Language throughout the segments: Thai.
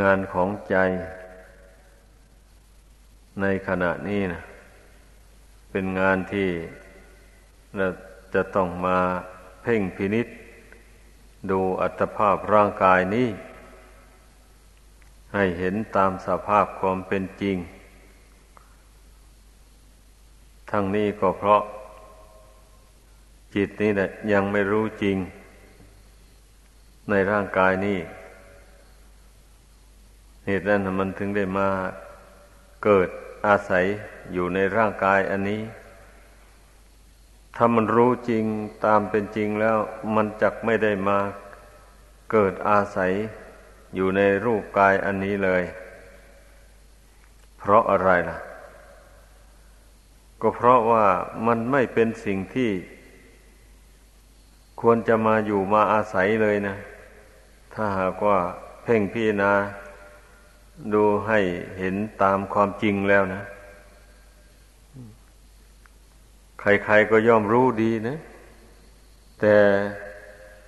งานของใจ ในขณะนี้นะเป็นงานที่เราจะต้องมาเพ่งพินิษดูอัตภาพร่างกายนี้ ให้เห็นตามสภาพความเป็นจริง ทั้งนี้ก็เพราะ จิตนี้แหละยังไม่รู้จริง ในร่างกายนี้ เหตุนั้นมันถึงได้มาเกิดอาศัยอยู่ในร่างกายอันนี้ ถ้ามันรู้จริงตามเป็นจริงแล้ว มันจักไม่ได้มาเกิดอาศัยอยู่ในรูปกายอันนี้เลย เพราะอะไรล่ะ ก็เพราะว่ามันไม่เป็นสิ่งที่ ควรจะมาอยู่มาอาศัยเลยนะ ถ้าหากว่าเพ่งพิจารณา ดูให้เห็นตามความจริงแล้วนะ ใครๆก็ย่อมรู้ดีนะ แต่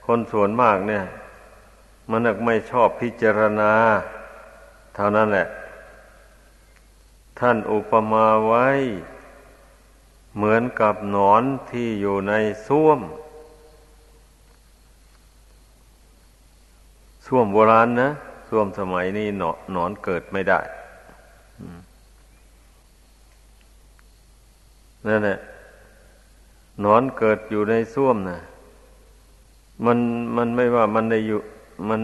คนส่วนมากเนี่ย มันไม่ชอบพิจารณา เท่านั้นแหละ ท่านอุปมาไว้ เหมือนกับหนอนที่อยู่ในส้วมส้วมโบราณนะ ส้วมสมัยนี้หนอนอนเกิดไม่ได้นั่นแหละนอนเกิดอยู่ในส้วมนะมันมันไม่ว่ามันได้อยู่ มัน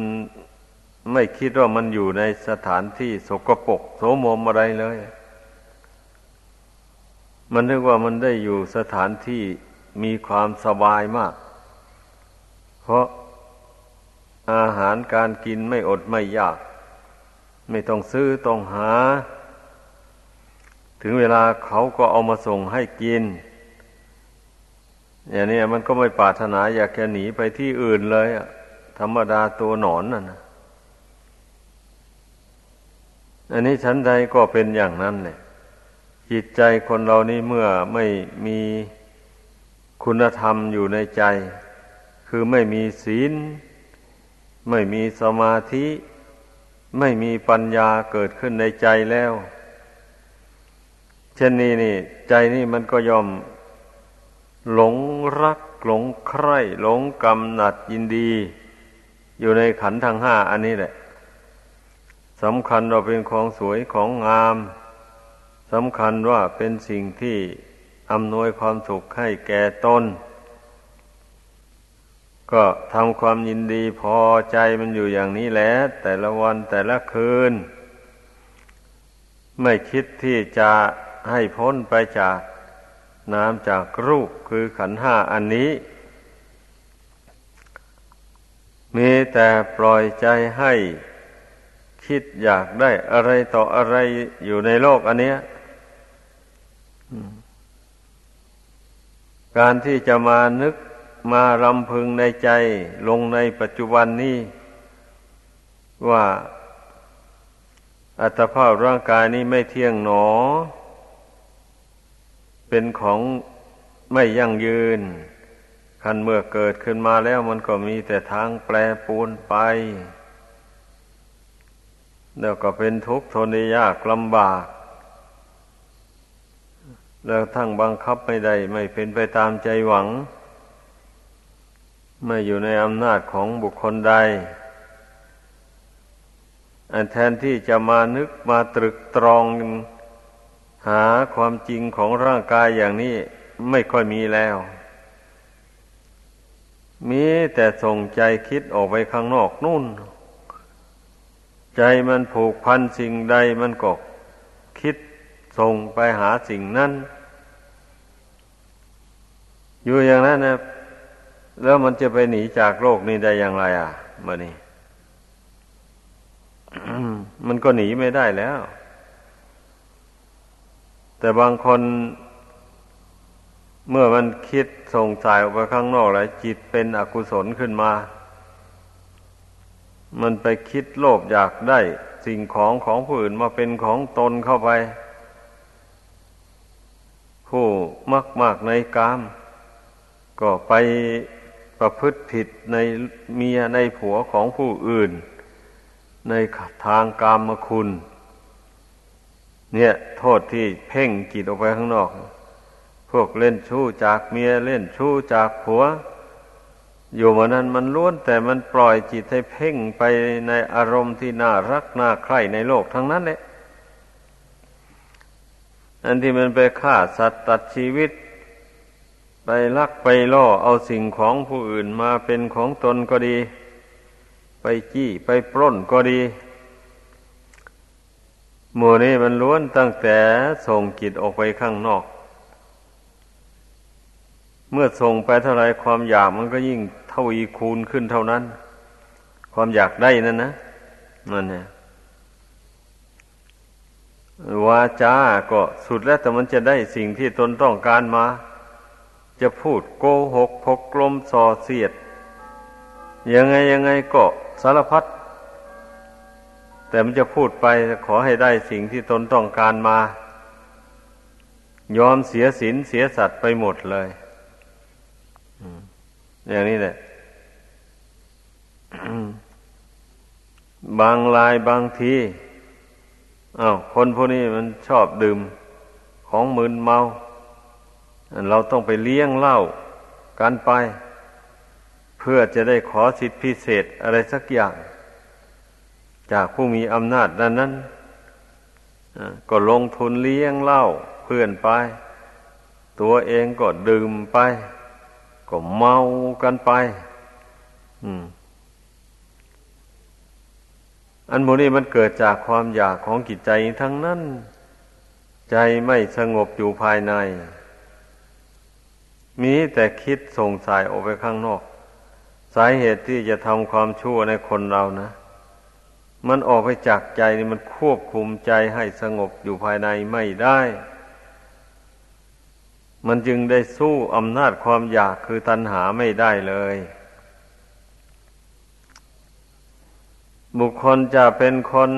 ไม่คิดว่ามันอยู่ในสถานที่สกปรกโสมมอะไรเลย มันนึกว่ามันได้อยู่สถานที่มีความสบายมาก เพราะ อาหารการกินไม่อดไม่ยาก ไม่ต้องซื้อต้องหา ถึงเวลาเขาก็เอามาส่งให้กิน อย่างนี้มันก็ไม่ปรารถนาอยากจะหนีไปที่อื่นเลยธรรมดาตัวหนอนน่ะนะอันนี้ชั้นใดก็เป็นอย่างนั้นเลยจิตใจคนเรานี่เมื่อไม่มีคุณธรรมอยู่ในใจ คือไม่มีศีล ไม่มีสมาธิ ไม่มีปัญญาเกิดขึ้นในใจแล้ว เช่นนี้นี่ ใจนี่มันก็ยอม หลงรัก หลงใคร่หลงกำหนัดยินดี อยู่ในขันธ์ทางห้าอันนี้แหละสำคัญว่าเป็นของสวยของงามสำคัญว่าเป็นสิ่งที่อำนวยความสุขให้แก่ตน ก็ทำความยินดีพอใจมันอยู่อย่างนี้แหละแต่ละวันแต่ละคืน ไม่คิดที่จะให้พ้นไปจากน้ำจากรูปคือขันห้าอันนี้ มีแต่ปล่อยใจให้คิดอยากได้อะไรต่ออะไรอยู่ในโลกอันเนี้ยการที่จะมานึก มารำพึงในใจลงในปัจจุบันนี้ ว่าอัตภาพร่างกายนี้ไม่เที่ยงหนอ เป็นของไม่ยั่งยืน คันเมื่อเกิดขึ้นมาแล้วมันก็มีแต่ทางแปรปูนไป แล้วก็เป็นทุกข์ทนยากลำบาก แล้วทั้งบังคับไม่ได้ ไม่เป็นไปตามใจหวัง ไม่อยู่ในอำนาจของบุคคลใด อันแทนที่จะมานึกมาตรึกตรอง หาความจริงของร่างกายอย่างนี้ไม่ค่อยมีแล้ว มีแต่ส่งใจคิดออกไปข้างนอกนู่น ใจมันผูกพันสิ่งใดมันก็คิดส่งไปหาสิ่งนั้น อยู่อย่างนั้นนะ แล้วมันจะไปหนีจากโลกนี้ได้อย่างไร อะมื่อนี้มันก็หนีไม่ได้แล้ว แต่บางคนเมื่อมันคิดส่งสายออกไปข้างนอกแล้วจิตเป็นอกุศลขึ้นมา มันไปคิดโลภอยากได้ สิ่งของของผู้อื่นมาเป็นของตนเข้าไป ผู้มากมากในกาม ก็ไป ประพฤติผิดในเมียในผัวของผู้อื่น ในทางกามคุณ เนี่ยโทษที่เพ่งจิตออกไปข้างนอก พวกเล่นชู้จากเมียเล่นชู้จากผัว อยู่มานั้นมันล้วนแต่มันปล่อยจิตให้เพ่งไปในอารมณ์ที่น่ารักน่าใคร่ในโลกทั้งนั้นแหละอันที่มันไปฆ่าสัตว์ตัดชีวิต ไปลักไปล่อเอาสิ่งของผู้อื่นมาเป็นของตนก็ดี ไปจี้ไปปล้นก็ดี หมู่นี้มันล้วนตั้งแต่ส่งจิตออกไปข้างนอก เมื่อส่งไปเท่าไรความอยากมันก็ยิ่งเท่าอีคูณขึ้นเท่านั้น ความอยากได้นั่นนะนั่นเนี่ยวาจาก็สุดแล้วแต่มันจะได้สิ่งที่ตนต้องการมา จะพูดโกหกพกลมส่อเสียด ยังไงยังไงก็สารพัดแต่มันจะพูดไปขอให้ได้สิ่งที่ตนต้องการมา ยอมเสียศีลเสียสัตว์ไปหมดเลยอย่างนี้แหละบางลายบางทีอา้าวคนพวกนี้มันชอบดื่มของมึนเมา เราต้องไปเลี้ยงเหล้ากันไป เพื่อจะได้ขอสิทธิพิเศษอะไรสักอย่าง จากผู้มีอำนาจนั้นนั้นก็ลงทุนเลี้ยงเหล้าเพื่อนไป ตัวเองก็ดื่มไป ก็เมากันไปอันโมนี้มันเกิดจากความอยากของกิจใจทั้งนั้น ใจไม่สงบอยู่ภายใน มีแต่คิดส่งสายออกไปข้างนอก สาเหตุที่จะทำความชั่วในคนเรานะ มันออกไปจากใจนี่มันควบคุมใจให้สงบอยู่ภายในไม่ได้ มันจึงได้สู้อำนาจความอยากคือตัณหาไม่ได้เลย บุคคลจะเป็นคน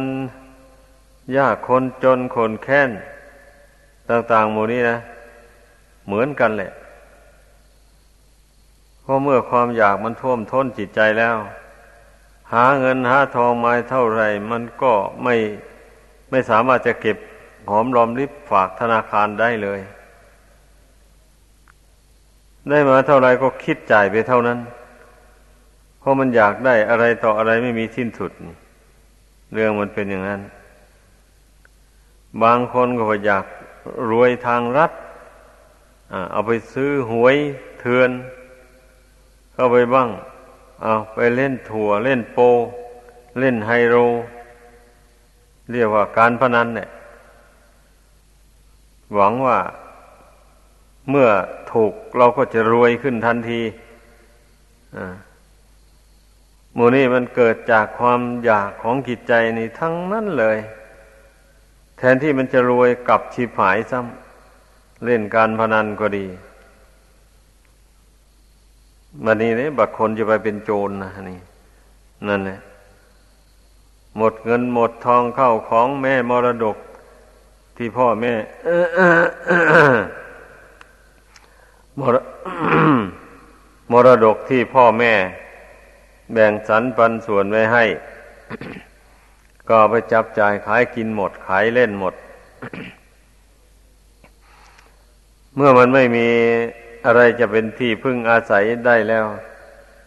ยากคนจนคนแค้น ต่างๆหมู่นี้นะ เหมือนกันแหละ เพราะเมื่อความอยากมันท่วมท้นจิตใจแล้ว หาเงินหาทองมาเท่าไรมันก็ไม่ไม่สามารถจะเก็บหอมรอมริบฝากธนาคารได้เลย ได้มาเท่าไรก็คิดจ่ายไปเท่านั้น เพราะมันอยากได้อะไรต่ออะไรไม่มีสิ้นสุด เรื่องมันเป็นอย่างนั้น บางคนก็อยากรวยทางรัฐเอาไปซื้อหวยเถือน เข้าไปบ้างเอาไปเล่นถั่วเล่นโป เล่นไฮโลเรียกว่าการพนันเนี่ย หวังว่าเมื่อถูกเราก็จะรวยขึ้นทันทีหมูนี่มันเกิดจากความอยากของจิตใจนี่ทั้งนั้นเลย แทนที่มันจะรวยกลับชีพหายซ้ำเล่นการพนันก็ดี มันนี้เนี่ยบักคนจะไปเป็นโจรนะนี่นั่นแหละหมดเงินหมดทองเข้าของแม่มรดกที่พ่อแม่มรมรดกที่พ่อแม่ แบ่งสรรปันส่วนไว้ให้ ก็ไปจับจ่ายขายกินหมด ขายเล่นหมด เมื่อมันไม่มี อะไรจะเป็นที่พึ่งอาศัยได้แล้ว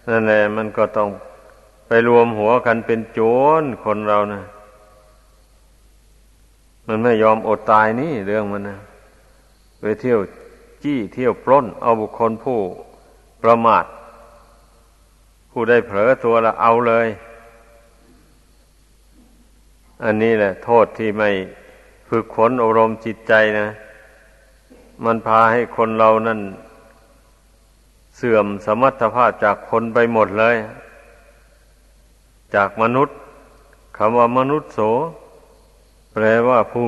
นั่นแหละมันก็ต้องไปรวมหัวกันเป็นโจรคนเรานะมันไม่ยอมอดตายนี่เรื่องมันนะไปเที่ยวจี้เที่ยวปล้น เอาบุคคลผู้ประมาท ผู้ได้เผลอตัวละเอาเลย อันนี้แหละ โทษที่ไม่ฝึกฝนอบรมจิตใจนะ มันพาให้คนเรานั่น สื่อมสมรรถภาพจากคนไปหมดเลย จากมนุษย์คำว่ามนุษย์โส แปลว่าผู้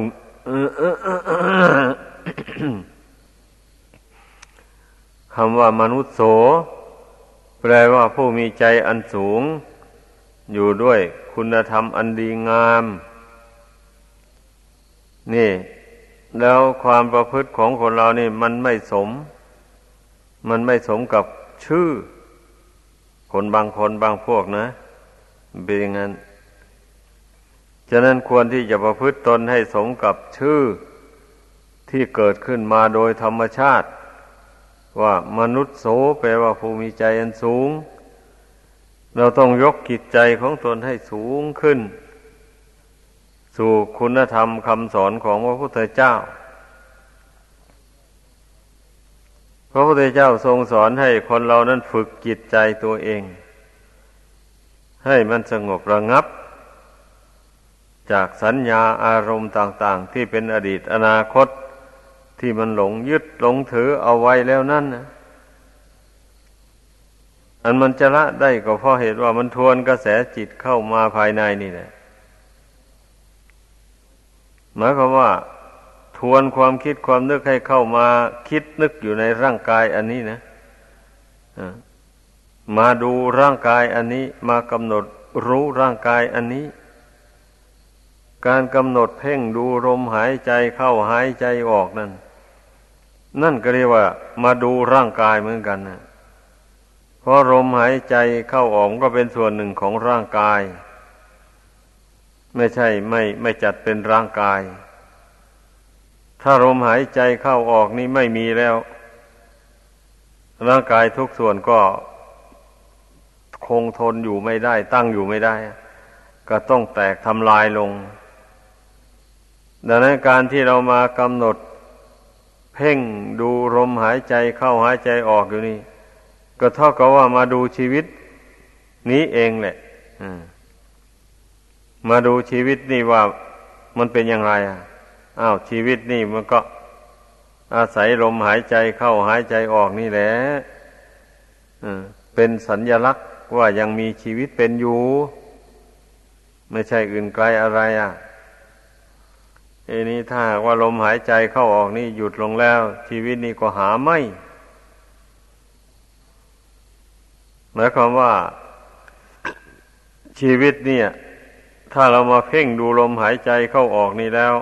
คำว่ามนุษย์โส แปลว่าผู้มีใจอันสูง อยู่ด้วยคุณธรรมอันดีงาม นี่ แล้วความประพฤติของคนเรานี่มันไม่สม มันไม่สมกับชื่อ คนบางคนบางพวกนะเป็นอย่างนั้น ฉะนั้นควรที่จะประพฤติตนให้สมกับชื่อที่เกิดขึ้นมาโดยธรรมชาติ ว่ามนุษย์โสแปลว่าผู้มีใจอันสูง เราต้องยกกิจใจของตนให้สูงขึ้น สู่คุณธรรมคำสอนของพระพุทธเจ้า พ ระพุทธเจ้าทรงสอนให้คนเรานั้นฝึกจิตใจตัวเอง ให้มันสงบระงับ จากสัญญาอารมณ์ต่าง ๆ ที่เป็นอดีตอนาคตที่มันหลงยึดหลงถือเอาไว้แล้วนั่นนะอันมันจะละได้ก็เพราะเหตุว่ามันทวนกระแสจิตเข้ามาภายในนี่แหละหมายความว่า ทวนความคิดความนึกให้เข้ามาคิดนึกอยู่ในร่างกายอันนี้นะมาดูร่างกายอันนี้มากำหนดรู้ร่างกายอันนี้ การกำหนดเพ่งดูลมหายใจเข้าหายใจออกนั่น นั่นก็เรียกว่า มาดูร่างกายเหมือนกันนะเพราะลมหายใจเข้าออกก็เป็นส่วนหนึ่งของร่างกาย ไม่ใช่ไม่ไม่จัดเป็นร่างกาย ถ้าลมหายใจเข้าออกนี่ไม่มีแล้ว ร่างกายทุกส่วนก็คงทนอยู่ไม่ได้ ตั้งอยู่ไม่ได้ ก็ต้องแตกทำลายลง ดังนั้นการที่เรามากำหนด เพ่งดูลมหายใจเข้าหายใจออกอยู่นี่ ก็เท่ากับว่ามาดูชีวิต นี้เองแหละมาดูชีวิตนี่ว่ามันเป็นอย่างไรอะ อ้าวชีวิตนี่มันก็อาศัยลมหายใจเข้าหายใจออกนี่แหละเป็นสัญญลักษณ์ว่ายังมีชีวิตเป็นอยู่ ไม่ใช่อื่นไกลอะไรอะเอนี้ถ้าว่าลมหายใจเข้าออกนี่หยุดลงแล้ว ชีวิตนี้ก็หาไม่หมายความว่า ชีวิตเนี่ย ถ้าเรามาเพ่งดูลมหายใจเข้าออกนี่แล้ว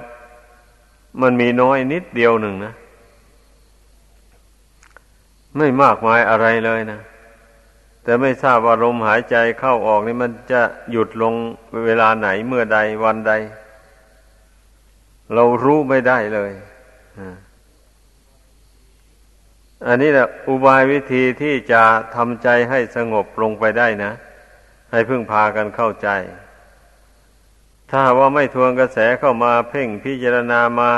มันมีน้อยนิดเดียวหนึ่งนะ ไม่มากมายอะไรเลยนะ แต่ไม่ทราบว่าลมหายใจเข้าออกนี่มันจะหยุดลงเวลาไหนเมื่อใดวันใด เรารู้ไม่ได้เลยอันนี้แหละอุบายวิธีที่จะทำใจให้สงบลงไปได้นะ ให้พึ่งพากันเข้าใจ ถ้าว่าไม่ทวนกระแสเข้ามาเพ่งพิจารณามา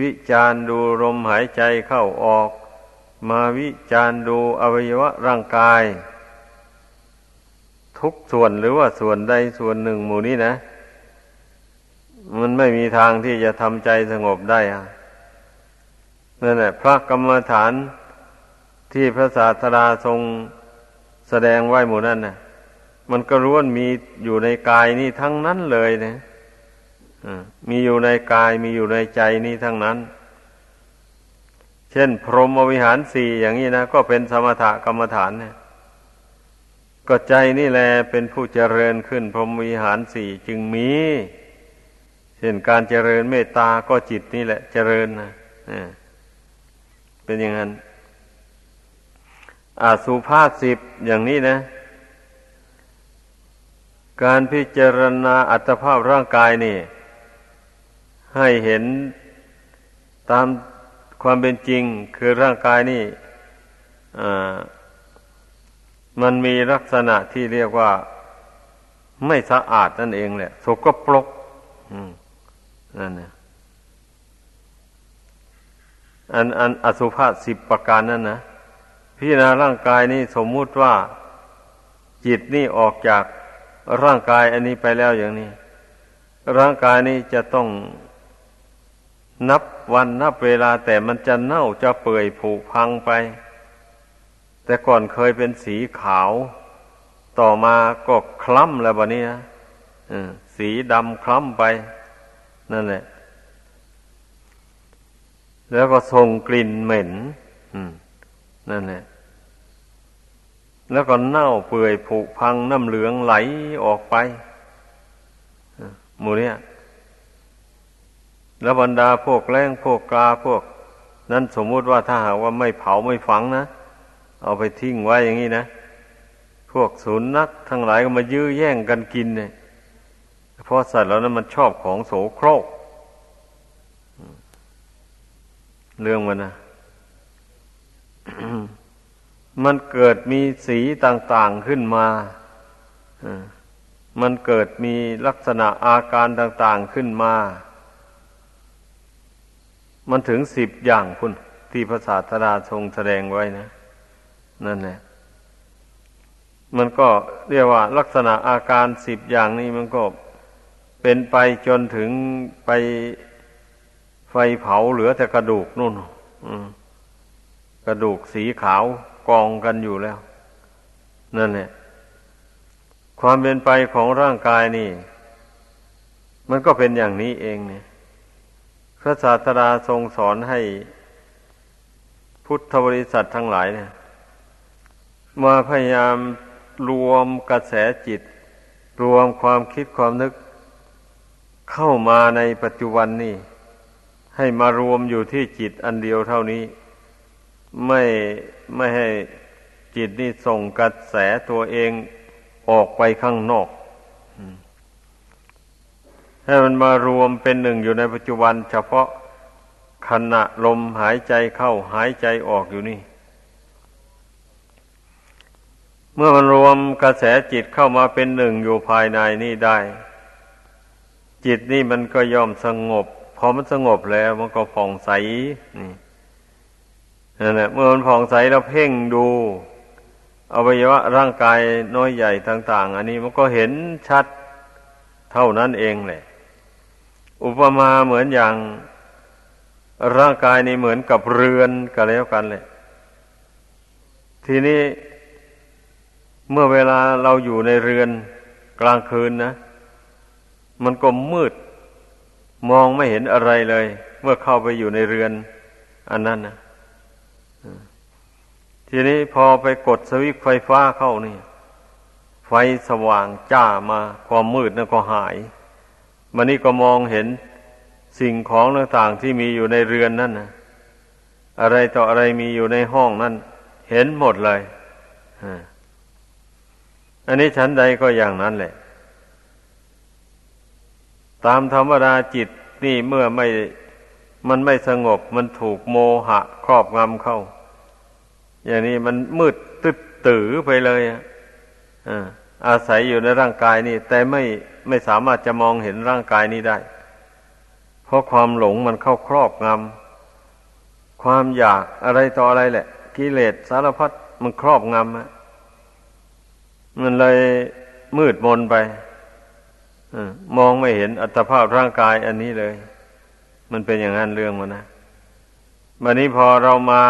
วิจารดูลมหายใจเข้าออก มาวิจารดูอวัยวะร่างกาย ทุกส่วนหรือว่าส่วนใดส่วนหนึ่งหมู่นี้นะ มันไม่มีทางที่จะทำใจสงบได้อะนั่นแหละพระกรรมฐานที่พระศาสดาทรงแสดงไว้หมู่นั้นน่ะ มันก็ร้วนมีอยู่ในกายนี่ทั้งนั้นเลยนะมีอยู่ในกายมีอยู่ในใจนี่ทั้งนั้น เช่น พรหมวิหารสี่อย่างนี้นะก็เป็นสมถกรรมฐานเนี่ยก็ใจนี่แหละเป็นผู้เจริญขึ้น พรหมวิหารสี่จึงมีเช่นการเจริญเมตตาก็จิตนี่แหละ เจริญนะเป็นอย่างนั้นอาสุภาสิบอย่างนี้นะ การพิจารณาอัตภาพร่างกายนี่ ให้เห็นตามความเป็นจริงคือร่างกายนี่มันมีลักษณะที่เรียกว่าไม่สะอาดนั่นเองแหละสกปรกนั่นนะอันอันอสุภะสิบประการนั่นนะพิจารณาร่างกายนี่สมมุติว่าจิตนี่ออกจาก ร่างกายอันนี้ไปแล้วอย่างนี้ ร่างกายนี้จะต้องนับวันนับเวลาแต่มันจะเน่าจะเปื่อยผุพังไป แต่ก่อนเคยเป็นสีขาว ต่อมาก็คล้ำแล้วบะนี้นะสีดำคล้ำไป นั่นแหละ แล้วก็ส่งกลิ่นเหม็นนั่นแหละ แล้วก็เน่าเปื่อยผุพังน้ำเหลืองไหลออกไปหมูเนี่ยแล้วบรรดาพวกแรงพวกกาพวก นั้นสมมุติว่าถ้าหากว่าไม่เผาไม่ฝังนะ เอาไปทิ้งไว้อย่างนี้นะ พวกสุนัขทั้งหลายก็มายื้อแย่งกันกินเนี่ยเพราะสัตว์แล้วนั้นมันชอบของโสโครก เรื่องมันนะ มันเกิดมีสีต่าง ๆขึ้นมามันเกิดมีลักษณะอาการต่าง ๆขึ้นมา มันถึงสิบอย่างคุณที่พระศาสดาทรงแสดงไว้นะ นั่นแหละ มันก็เรียกว่า ลักษณะอาการสิบอย่างนี้มันก็เป็นไปจนถึงไปไฟเผาเหลือแต่กระดูกนู่น กระดูกสีขาวกองกันอยู่แล้ว นั่นแหละความเป็นไปของร่างกายนี่ มันก็เป็นอย่างนี้เองเนี่ย พระศาสดาทรงสอนให้พุทธบริษัททั้งหลายเนี่ย มาพยายามรวมกระแสจิต รวมความคิดความนึก เข้ามาในปัจจุบันนี่ ให้มารวมอยู่ที่จิตอันเดียวเท่านี้ ไม่ไม่ให้จิตนี่ส่งกระแสตัวเองออกไปข้างนอก ให้มันมารวมเป็นหนึ่งอยู่ในปัจจุบัน เฉพาะขณะลมหายใจเข้าหายใจออกอยู่นี่ เมื่อมันรวมกระแสจิตเข้ามาเป็นหนึ่งอยู่ภายในนี่ได้ จิตนี่มันก็ยอมสงบ พอมันสงบแล้วมันก็ผ่องใสนี่ นั่นแหละเมื่อมันผ่องใสแล้วเพ่งดูอวัยวะร่างกายน้อยใหญ่ต่าง ๆ อันนี้มันก็เห็นชัดเท่านั้นเองแหละ อุปมาเหมือนอย่างร่างกายนี่เหมือนกับเรือนกันแล้วกันเลยทีนี้เมื่อเวลาเราอยู่ในเรือนกลางคืนนะ มันก็มืด มองไม่เห็นอะไรเลย เมื่อเข้าไปอยู่ในเรือน อันนั้นนะ ทีนี้พอไปกดสวิตไฟฟ้าเข้านี่ ไฟสว่างจ้ามาความมืดนั่นก็หายมันนี่ก็มองเห็นสิ่งของต่างๆที่มีอยู่ในเรือนนั่นนะอะไรต่ออะไรมีอยู่ในห้องนั่น เห็นหมดเลยอันนี้ชั้นใดก็อย่างนั้นแหละ ตามธรรมดาจิตนี่เมื่อไม่มันไม่สงบมันถูกโมหะ ครอบงำเข้า อย่างนี้มันมืดตึ๊ดตือไปเลยอะอาศัยอยู่ในร่างกายนี่ แต่ไม่ไม่สามารถจะมองเห็นร่างกายนี้ได้ เพราะความหลงมันเข้าครอบงำความอยากอะไรต่ออะไรแหละ กิเลสสารพัดมันครอบงำอะมันเลยมืดมนไปอมองไม่เห็นอัตภาพร่างกายอันนี้เลย มันเป็นอย่างนั้นเรื่องมันนะวันนี้พอเรามา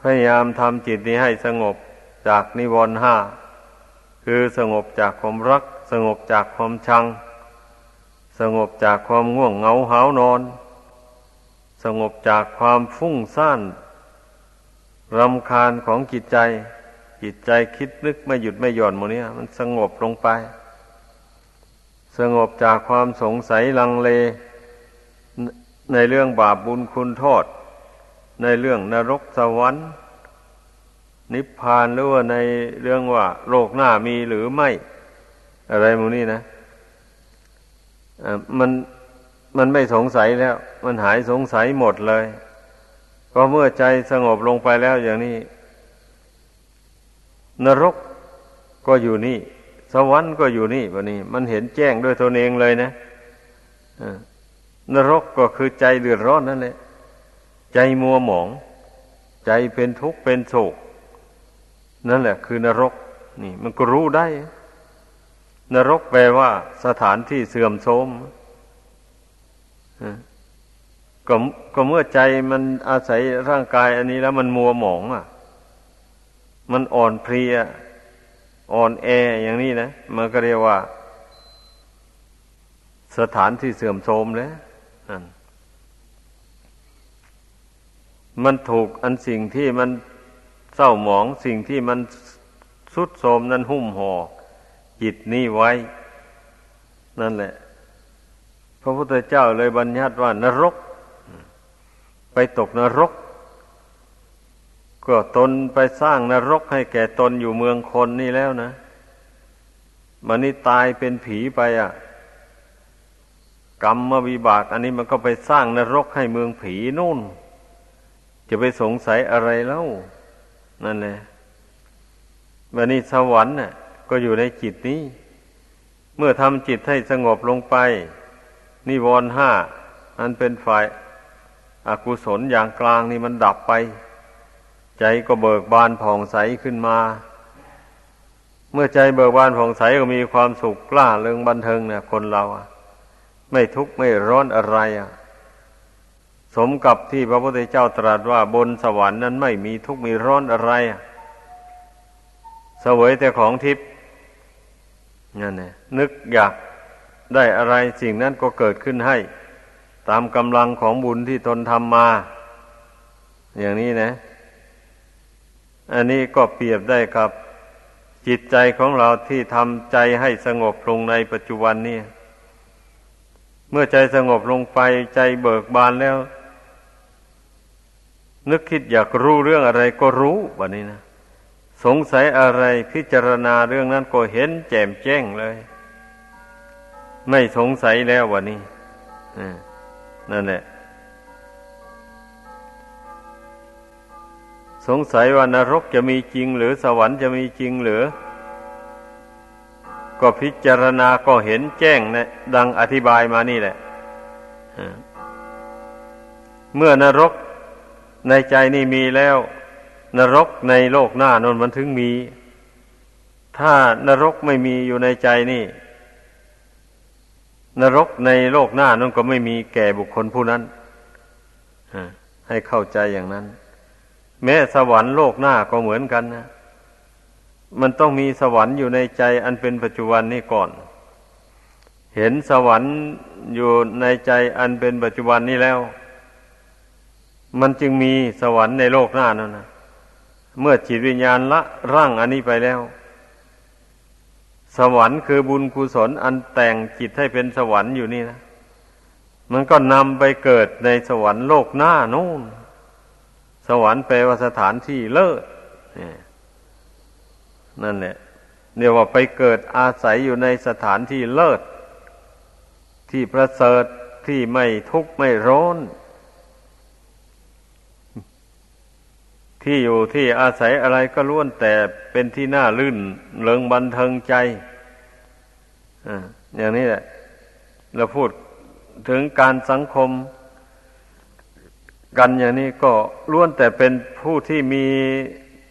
พยายามทำจิตนี้ให้สงบจากนิวรณ์ห้า คือสงบจากความรัก สงบจากความชัง สงบจากความง่วงเหงาหานอน สงบจากความฟุ้งซ่านรำคาญของจิตใจ จิตใจคิดนึกไม่หยุดไม่หย่อนโมเนี้ยมันสงบลงไป สงบจากความสงสัยลังเล ในเรื่องบาปบุญคุณโทษ ในเรื่องนรกสวรรค์ นิพพานหรือว่าในเรื่องว่า โลกหน้ามีหรือไม่ อะไรมูนี่นะมันมันไม่สงสัยแล้ว มันหายสงสัยหมดเลยก็เมื่อใจสงบลงไปแล้วอย่างนี้ นรกก็อยู่นี่ สวรรค์ก็อยู่นี่วันนี้ มันเห็นแจ้งด้วยตนเองเลยนะนรกก็คือใจเดือดร้อนนั่นแหละ ใจมัวหมอง ใจเป็นทุกข์เป็นโศก นั่นแหละคือนรก นี่ มันก็รู้ได้ นรกแปลว่า สถานที่เสื่อมโทรมก็ก็เมื่อใจมันอาศัยร่างกาย อันนี้แล้วมันมัวหมองอะ มันอ่อนเพลีย อ่อนแออย่างนี้นะ มันก็เรียกว่า สถานที่เสื่อมโทรมแล้ว มันถูกอันสิ่งที่มันเศร้าหมองสิ่งที่มันสุดโทมนั้นหุ้มห่อจิตนี้ไว้ นั่นแหละ พระพุทธเจ้าเลยบัญญัติว่านรก ไปตกนรก ก็ตนไปสร้างนรกให้แก่ตนอยู่เมืองคนนี่แล้วนะมันนี่ตายเป็นผีไปอะ กรรมวิบาก อันนี้มันก็ไปสร้างนรกให้เมืองผีนู่น จะไปสงสัยอะไรแล้วนั่นแหละวันนี้สวรรค์น่ะ ก็อยู่ในจิตนี้ เมื่อทำจิตให้สงบลงไป นิวรณ์ห้าอันเป็นฝ่ายอากุศลอย่างกลางนี่มันดับไป ใจก็เบิกบานผ่องใสขึ้นมา เมื่อใจเบิกบานผ่องใสก็มีความสุขกล้าเริงบันเทิงเนี่ยคนเราอะไม่ทุกข์ไม่ร้อนอะไรอะ สมกับที่พระพุทธเจ้าตรัสว่าบนสวรรค์นั้นไม่มีทุกข์มีร้อนอะไรเสวยแต่ของทิพย์นั่นแหละนึกอยากได้อะไรสิ่งนั้นก็เกิดขึ้นให้ ตามกำลังของบุญที่ตนทำมา อย่างนี้นะ อันนี้ก็เปรียบได้กับ จิตใจของเราที่ทำใจให้สงบลงในปัจจุบันนี้เมื่อใจสงบลงไปใจเบิกบานแล้ว นึกคิดอยากรู้เรื่องอะไรก็รู้แบบนี้นะสงสัยอะไรพิจารณาเรื่องนั้นก็เห็นแจ่มแจ้งเลย ไม่สงสัยแล้ววันนี้นั่นแหละสงสัยว่านรกจะมีจริง หรือสวรรค์จะมีจริงหรือ ก็พิจารณาก็เห็นแจ้งนะดังอธิบายมานี่แหละเมื่อนรก ในใจนี่มีแล้ว นรกในโลกหน้านนมันถึงมี ถ้านรกไม่มีอยู่ในใจนี่ นรกในโลกหน้านั่นก็ไม่มีแก่บุคคลผู้นั้นให้เข้าใจอย่างนั้น แม้สวรรค์โลกหน้าก็เหมือนกันนะมันต้องมีสวรรค์อยู่ในใจ อันเป็นปัจจุบันนี้ก่อน เห็นสวรรค์อยู่ในใจอันเป็นปัจจุบันนี้แล้ว มันจึงมีสวรรค์ในโลกหน้านั่นนะเมื่อจิตวิญญาณละร่างอันนี้ไปแล้ว สวรรค์คือบุญกุศลอันแต่งจิตให้เป็นสวรรค์อยู่นี่นะมันก็นำไปเกิดในสวรรค์โลกหน้านู่น สวรรค์แปลว่าสถานที่เลิศนั่นแหละเรียกว่าไปเกิดอาศัยอยู่ในสถานที่เลิศ ที่ประเสริฐที่ไม่ทุกข์ไม่ร้อน ที่อยู่ที่อาศัยอะไรก็ล้วนแต่เป็นที่น่าลื่นเลิงบันเทิงใจอ่าอย่างนี้แหละ เราพูดถึงการสังคมกันอย่างนี้ก็ล้วนแต่เป็นผู้ที่มี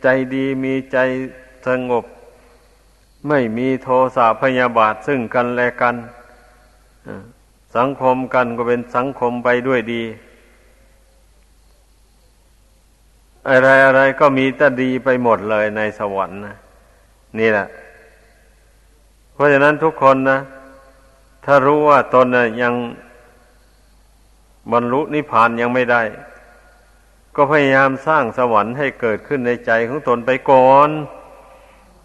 ใจดีมีใจสงบ ไม่มีโทสะพยาบาทซึ่งกันและกันสังคมกันก็เป็นสังคมไปด้วยดี อะไรอะไรก็มีแต่ดีไปหมดเลยในสวรรค์นะนี่แหละ เพราะฉะนั้นทุกคนนะ ถ้ารู้ว่าตนนะยังบรรลุนิพพานยังไม่ได้ ก็พยายามสร้างสวรรค์ให้เกิดขึ้นในใจของตนไปก่อน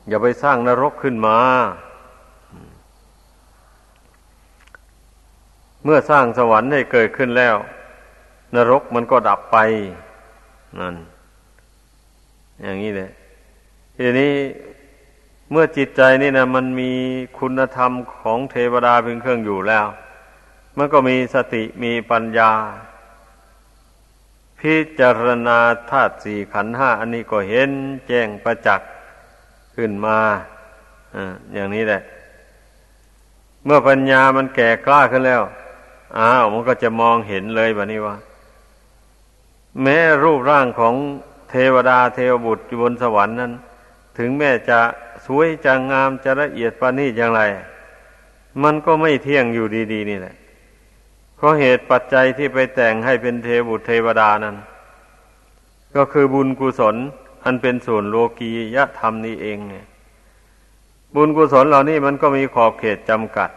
อย่าไปสร้างนรกขึ้นมา เมื่อสร้างสวรรค์ให้เกิดขึ้นแล้ว นรกมันก็ดับไปนั่น อย่างนี้เลยทีนี้เมื่อจิตใจนี่นะมันมีคุณธรรมของเทวดาเป็นเครื่องอยู่แล้ว มันก็มีสติมีปัญญา พิจารณาธาตุสี่ขันห้าอันนี้ก็เห็นแจ้งประจักษ์ขึ้นมาอย่างนี้แหละ เมื่อปัญญามันแก่กล้าขึ้นแล้วอ้าวมันก็จะมองเห็นเลยแบบนี้ว่า แม้รูปร่างของ ทวดาเทวบุตรอยู่บนสวรรค์นั้น ถึงแม้จะสวยจะงามจะละเอียดปานนี้อย่างไร มันก็ไม่เที่ยงอยู่ดี ๆ นี่แหละเพราะเหตุปัจจัยที่ไปแต่งให้เป็นเทวบุตรเทวดานั้น ก็คือบุญกุศลอันเป็นส่วนโลกียธรรมนี้เองไงบุญกุศลเหล่านี้มันก็มีขอบเขตจำกัด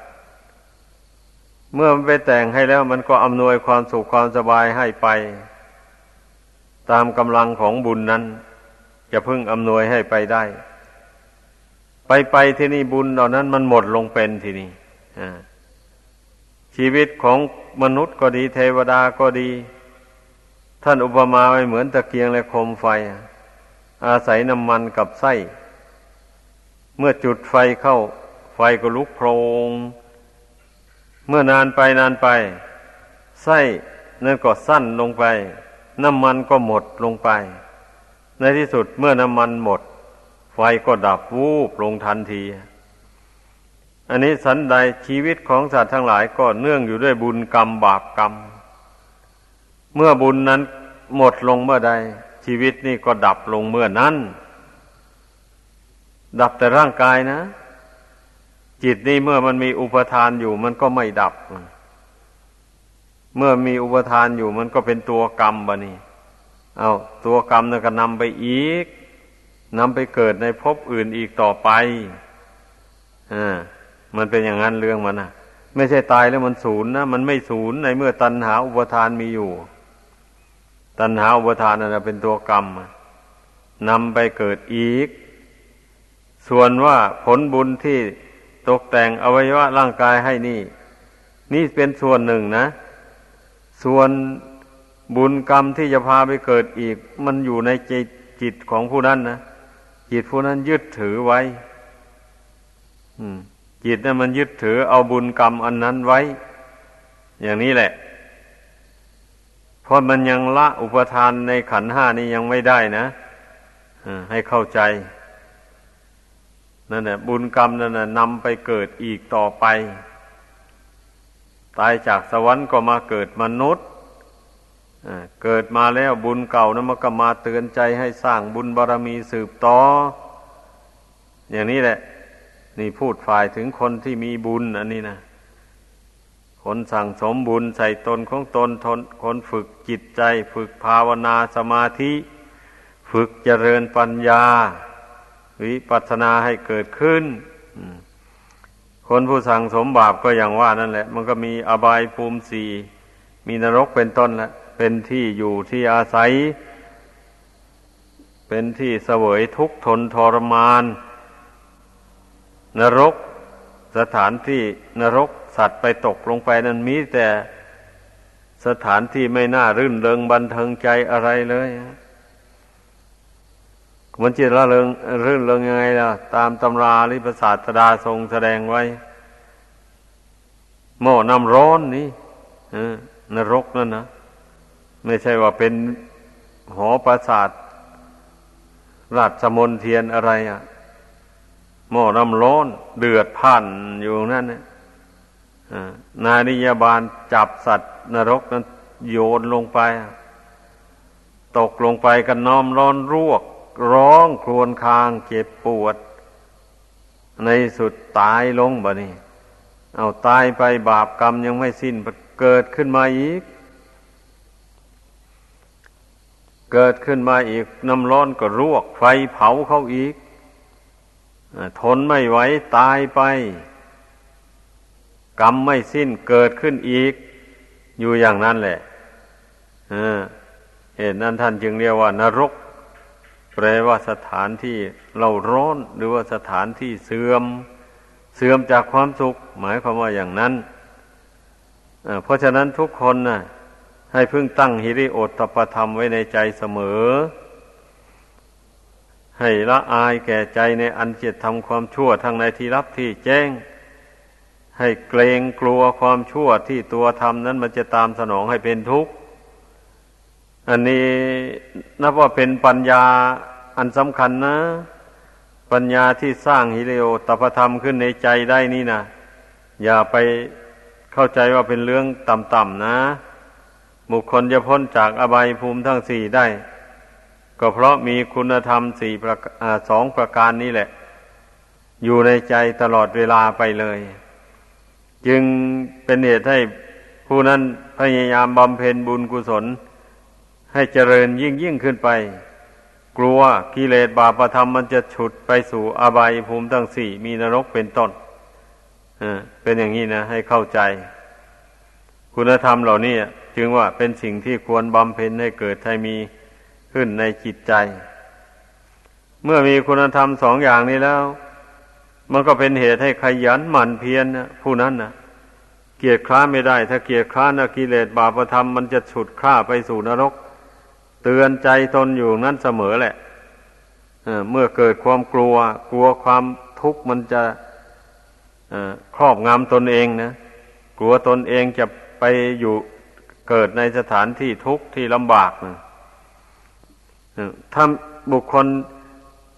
เมื่อมันไปแต่งให้แล้วมันก็อำนวยความสุขความสบายให้ไป ตามกำลังของบุญนั้น จะพึ่งอำนวยให้ไปได้ ไปไปที่นี่บุญเหล่านั้นมันหมดลงเป็นที่นี้ชีวิตของมนุษย์ก็ดีเทวดาก็ดี ท่านอุปมาไว้เหมือนตะเกียงและโคมไฟ อาศัยน้ำมันกับไส้ เมื่อจุดไฟเข้า ไฟก็ลุกโพลงเมื่อนานไปนานไป ไส้นั่นก็สั้นลงไป น้ำมันก็หมดลงไป ในที่สุดเมื่อน้ำมันหมด ไฟก็ดับวูบลงทันที อันนี้สันใดชีวิตของสัตว์ทั้งหลายก็เนื่องอยู่ด้วยบุญกรรมบาปกรรม เมื่อบุญนั้นหมดลงเมื่อใด ชีวิตนี่ก็ดับลงเมื่อนั้น ดับแต่ร่างกายนะ จิตนี่เมื่อมันมีอุปทานอยู่มันก็ไม่ดับ เมื่อมีอุปทานอยู่มันก็เป็นตัวกรรมบะนี่ เอาตัวกรรมนั่นก็นำไปอีกนำไปเกิดในภพอื่นอีกต่อไปอ่ามันเป็นอย่างนั้นเรื่องมันนะไม่ใช่ตายแล้วมันศูนย์นะมันไม่ศูนย์ในเมื่อตัณหาอุปทานมีอยู่ ตัณหาอุปทานนั่นเป็นตัวกรรมนำไปเกิดอีก ส่วนว่าผลบุญที่ตกแต่งอวัยวะร่างกายให้นี่ นี่เป็นส่วนหนึ่งนะ ส่วนบุญกรรมที่จะพาไปเกิดอีก มันอยู่ในใจจิตของผู้นั้นนะจิตผู้นั้นยึดถือไว้จิตนั้นมันยึดถือเอาบุญกรรมอันนั้นไว้ อย่างนี้แหละเพราะมันยังละอุปทานในขันห้านี้ยังไม่ได้นะให้เข้าใจนั่นแหละบุญกรรมนั่นนำไปเกิดอีกต่อไป ตายจากสวรรค์ก็มาเกิดมนุษย์เกิดมาแล้วบุญเก่านั้นมันก็มาเตือนใจให้สร้างบุญบารรมีสืบต่อ อย่างนี้แหละ นี่พูดฝ่ายถึงคนที่มีบุญอันนี้นะคนสั่งสมบุญใส่ตนของตนทนคนฝึกจิตใจ ฝึกภาวนาสมาธิ ฝึกเจริญปัญญา วิปัสนาให้เกิดขึ้น คนผู้สั่งสมบาปก็อย่างว่านั่นแหละ มันก็มีอบายภูมิสีมีนรกเป็นต้นแหละเป็นที่อยู่ที่อาศัย เป็นที่เสวยทุกข์ทนทรมาน นรกสถานที่นรกสัตว์ไปตกลงไปนั้นมีแต่สถานที่ไม่น่ารื่นเริงบันเทิงใจอะไรเลย มันจิตละเริงรื่นเริงยังไงล่ะ ตามตำราลิปศาสดาทรงแสดงไว้ หม้อน้ำร้อนนี่นรกนั่นนะไม่ใช่ว่าเป็นหอประสาทราชมนเทียนอะไรอะ หม้อน้ำร้อน เดือดพันอยู่นั่นเนี่ยนานิยาบาลจับสัตว์นรกนั้นโยนลงไป ตกลงไปกันน้อมร้อนรวก ร้องครวญคางเจ็บปวด ในสุดตายลงบะนี่เอาตายไปบาปกรรมยังไม่สิ้นเกิดขึ้นมาอีก เกิดขึ้นมาอีกน้ำร้อนก็รวก ไฟเผาเขาอีกทนไม่ไหวตายไป กรรมไม่สิ้นเกิดขึ้นอีก อยู่อย่างนั้นแหละเหตุนั้นท่านจึงเรียกว่านรก แปลว่าสถานที่เราร้อนหรือว่าสถานที่เสื่อม เสื่อมจากความสุข หมายความว่าอย่างนั้นเพราะฉะนั้นทุกคนนะ่ะให้พึ่งตั้งฮิริโอตตปธรรมไว้ในใจเสมอ ให้ละอายแก่ใจในอันเจตทำความชั่วทั้งในที่รับที่แจ้ง ให้เกรงกลัวความชั่วที่ตัวทำนั้นมันจะตามสนองให้เป็นทุกข์ อันนี้นับว่าเป็นปัญญาอันสำคัญนะ ปัญญาที่สร้างฮิริโอตปธรรมขึ้นในใจได้นี่นะอย่าไปเข้าใจว่าเป็นเรื่องต่ำๆนะ บุคคลจะพ้นจากอบายภูมิทั้งสี่ได้ ก็เพราะมีคุณธรรมสี่สองประการนี้แหละ อยู่ในใจตลอดเวลาไปเลย จึงเป็นเหตุให้ผู้นั้นพยายามบำเพ็ญบุญกุศล ให้เจริญยิ่งยิ่งขึ้นไป กลัวกิเลสบาปธรรมมันจะฉุดไปสู่อบายภูมิทั้งสี่มีนรกเป็นต้นเป็นอย่างนี้นะให้เข้าใจ คุณธรรมเหล่านี้จึงว่าเป็นสิ่งที่ควรบำเพ็ญให้เกิดให้มีขึ้นในจิตใจ เมื่อมีคุณธรรมสองอย่างนี้แล้ว มันก็เป็นเหตุให้ขยันหมั่นเพียรนะผู้นั้นนะเกียรติคร้าไม่ได้ ถ้าเกียรติคร้านกิเลสบาปธรรมมันจะฉุดข้าไปสู่นรก ตือนใจตนอยู่นั้นเสมอแหละเมื่อเกิดความกลัว กลัวความทุกข์มันจะครอบงำตนเองนะกลัวตนเองจะไปอยู่เกิดในสถานที่ทุกข์ที่ลำบากนะถ้าบุคคล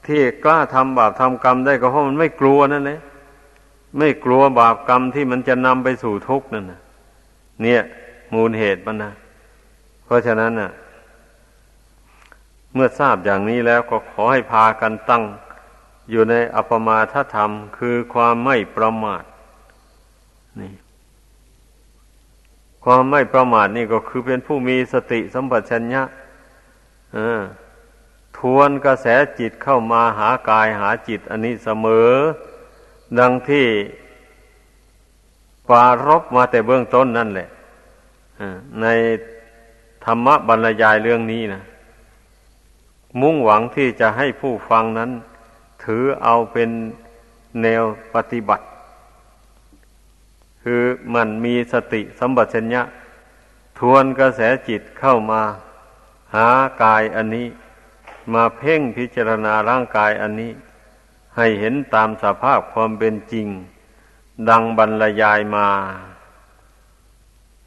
ที่กล้าทำบาปทำกรรมได้ก็เพราะมันไม่กลัวนั่นเลยไม่กลัวบาปกรรมที่มันจะนำไปสู่ทุกข์นั่นนะเนี่ย มูลเหตุมันนะเพราะฉะนั้นน่ะ เมื่อทราบอย่างนี้แล้วก็ขอให้พากันตั้ง อยู่ในอปมาทธรรมคือความไม่ประมาทนี่ความไม่ประมาทนี่ก็คือเป็นผู้มีสติสัมปชัญญะทวนกระแสจิตเข้ามาหากายหาจิตอันนี้เสมอ ดังที่ปารบมาแต่เบื้องต้นนั่นแหละในธรรมบรรยายเรื่องนี้นะ มุ่งหวังที่จะให้ผู้ฟังนั้น ถือเอาเป็นแนวปฏิบัติ คือมันมีสติสัมปชัญญะ ทวนกระแสจิตเข้ามา หากายอันนี้ มาเพ่งพิจารณาร่างกายอันนี้ ให้เห็นตามสภาพความเป็นจริง ดังบรรยายมา